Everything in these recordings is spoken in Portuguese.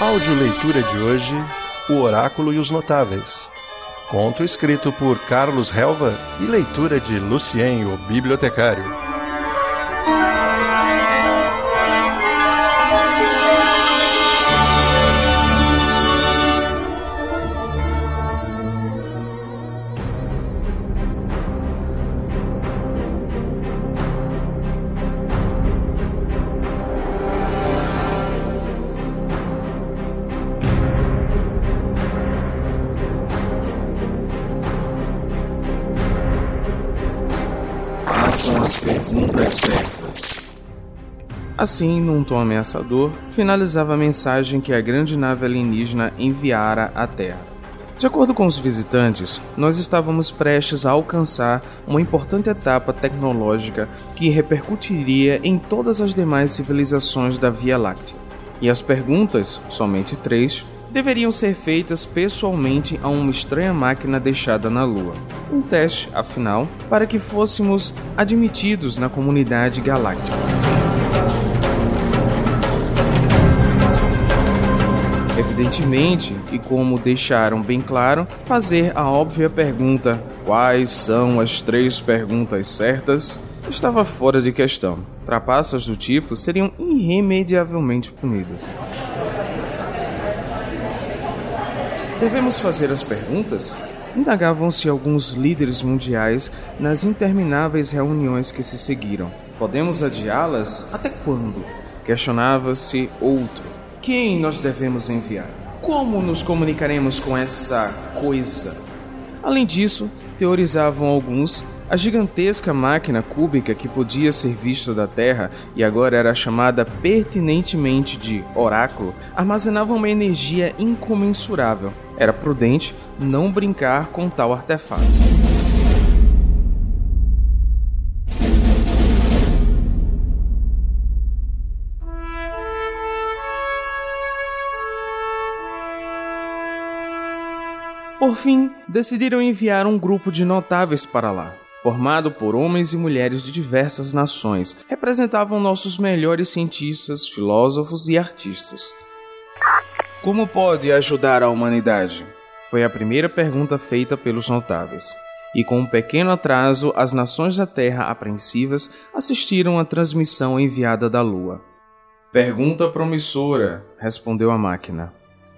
Audioleitura de hoje: O Oráculo e os Notáveis. Conto escrito por Carlos Helva e leitura de Lucien, o bibliotecário. Façam as perguntas certas. Assim, num tom ameaçador, finalizava a mensagem que a grande nave alienígena enviara à Terra. De acordo com os visitantes, nós estávamos prestes a alcançar uma importante etapa tecnológica que repercutiria em todas as demais civilizações da Via Láctea. E as perguntas, somente três, deveriam ser feitas pessoalmente a uma estranha máquina deixada na Lua. Um teste, afinal, para que fôssemos admitidos na comunidade galáctica. Evidentemente, e como deixaram bem claro, fazer a óbvia pergunta: quais são as três perguntas certas? estava fora de questão. Trapaças do tipo seriam irremediavelmente punidas. Devemos fazer as perguntas? Indagavam-se alguns líderes mundiais nas intermináveis reuniões que se seguiram. Podemos adiá-las? Até quando? Questionava-se outro. Quem nós devemos enviar? Como nos comunicaremos com essa coisa? Além disso, teorizavam alguns, a gigantesca máquina cúbica que podia ser vista da Terra e agora era chamada pertinentemente de oráculo, armazenava uma energia incomensurável. Era prudente não brincar com tal artefato. Por fim, decidiram enviar um grupo de notáveis para lá. Formado por homens e mulheres de diversas nações, representavam nossos melhores cientistas, filósofos e artistas. Como pode ajudar a humanidade? Foi a primeira pergunta feita pelos notáveis. E com um pequeno atraso, as nações da Terra apreensivas assistiram à transmissão enviada da Lua. Pergunta promissora, respondeu a máquina.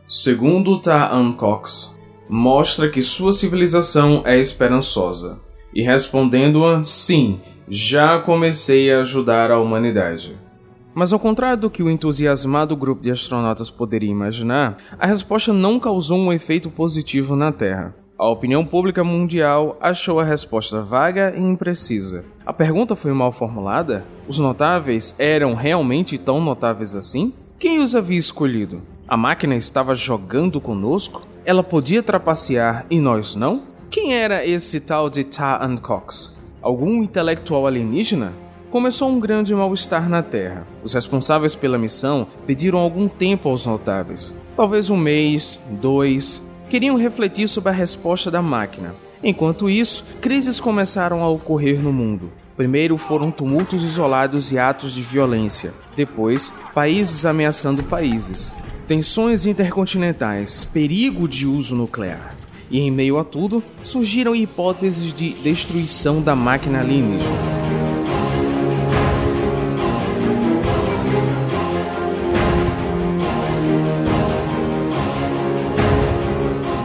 Segundo Ta'an Cox, mostra que sua civilização é esperançosa. E respondendo-a, sim, já comecei a ajudar a humanidade. Mas ao contrário do que o entusiasmado grupo de astronautas poderia imaginar, a resposta não causou um efeito positivo na Terra. A opinião pública mundial achou a resposta vaga e imprecisa. A pergunta foi mal formulada? Os notáveis eram realmente tão notáveis assim? Quem os havia escolhido? A máquina estava jogando conosco? Ela podia trapacear e nós não? Quem era esse tal de Ta'an Cox? Algum intelectual alienígena? Começou um grande mal-estar na Terra. Os responsáveis pela missão pediram algum tempo aos notáveis. Talvez um mês, dois. Queriam refletir sobre a resposta da máquina. Enquanto isso, crises começaram a ocorrer no mundo. Primeiro foram tumultos isolados e atos de violência. Depois, países ameaçando países. Tensões intercontinentais, perigo de uso nuclear. E em meio a tudo, surgiram hipóteses de destruição da máquina alienígena.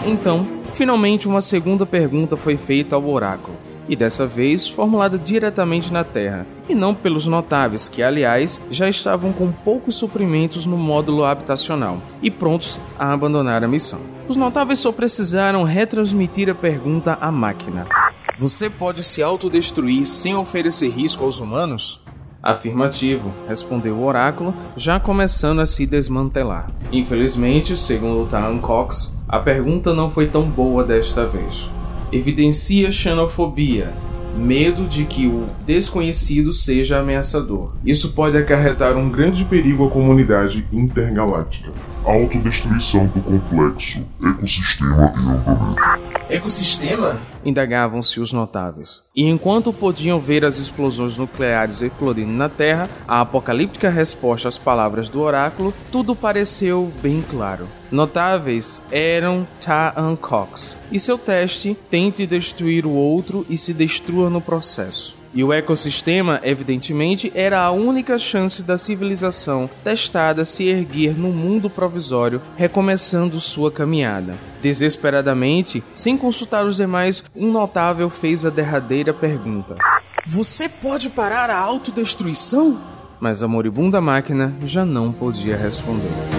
Então, finalmente uma segunda pergunta foi feita ao oráculo, e dessa vez formulada diretamente na Terra, e não pelos notáveis, que aliás já estavam com poucos suprimentos no módulo habitacional e prontos a abandonar a missão. Os notáveis só precisaram retransmitir a pergunta à máquina: Você pode se autodestruir sem oferecer risco aos humanos? Afirmativo, respondeu o oráculo, já começando a se desmantelar. Infelizmente, segundo Taran Cox, a pergunta não foi tão boa desta vez. Evidencia xenofobia, medo de que o desconhecido seja ameaçador. Isso pode acarretar um grande perigo à comunidade intergaláctica. Autodestruição do complexo, ecossistema e ambiente. Ecossistema? Indagavam-se os notáveis. E enquanto podiam ver as explosões nucleares eclodindo na Terra, a apocalíptica resposta às palavras do oráculo, tudo pareceu bem claro. Notáveis eram Ta'an Cox, e seu teste tente destruir o outro e se destrua no processo. E o ecossistema, evidentemente, era a única chance da civilização testada se erguer no mundo provisório, recomeçando sua caminhada. Desesperadamente, sem consultar os demais, um notável fez a derradeira pergunta: Você pode parar a autodestruição? Mas a moribunda máquina já não podia responder.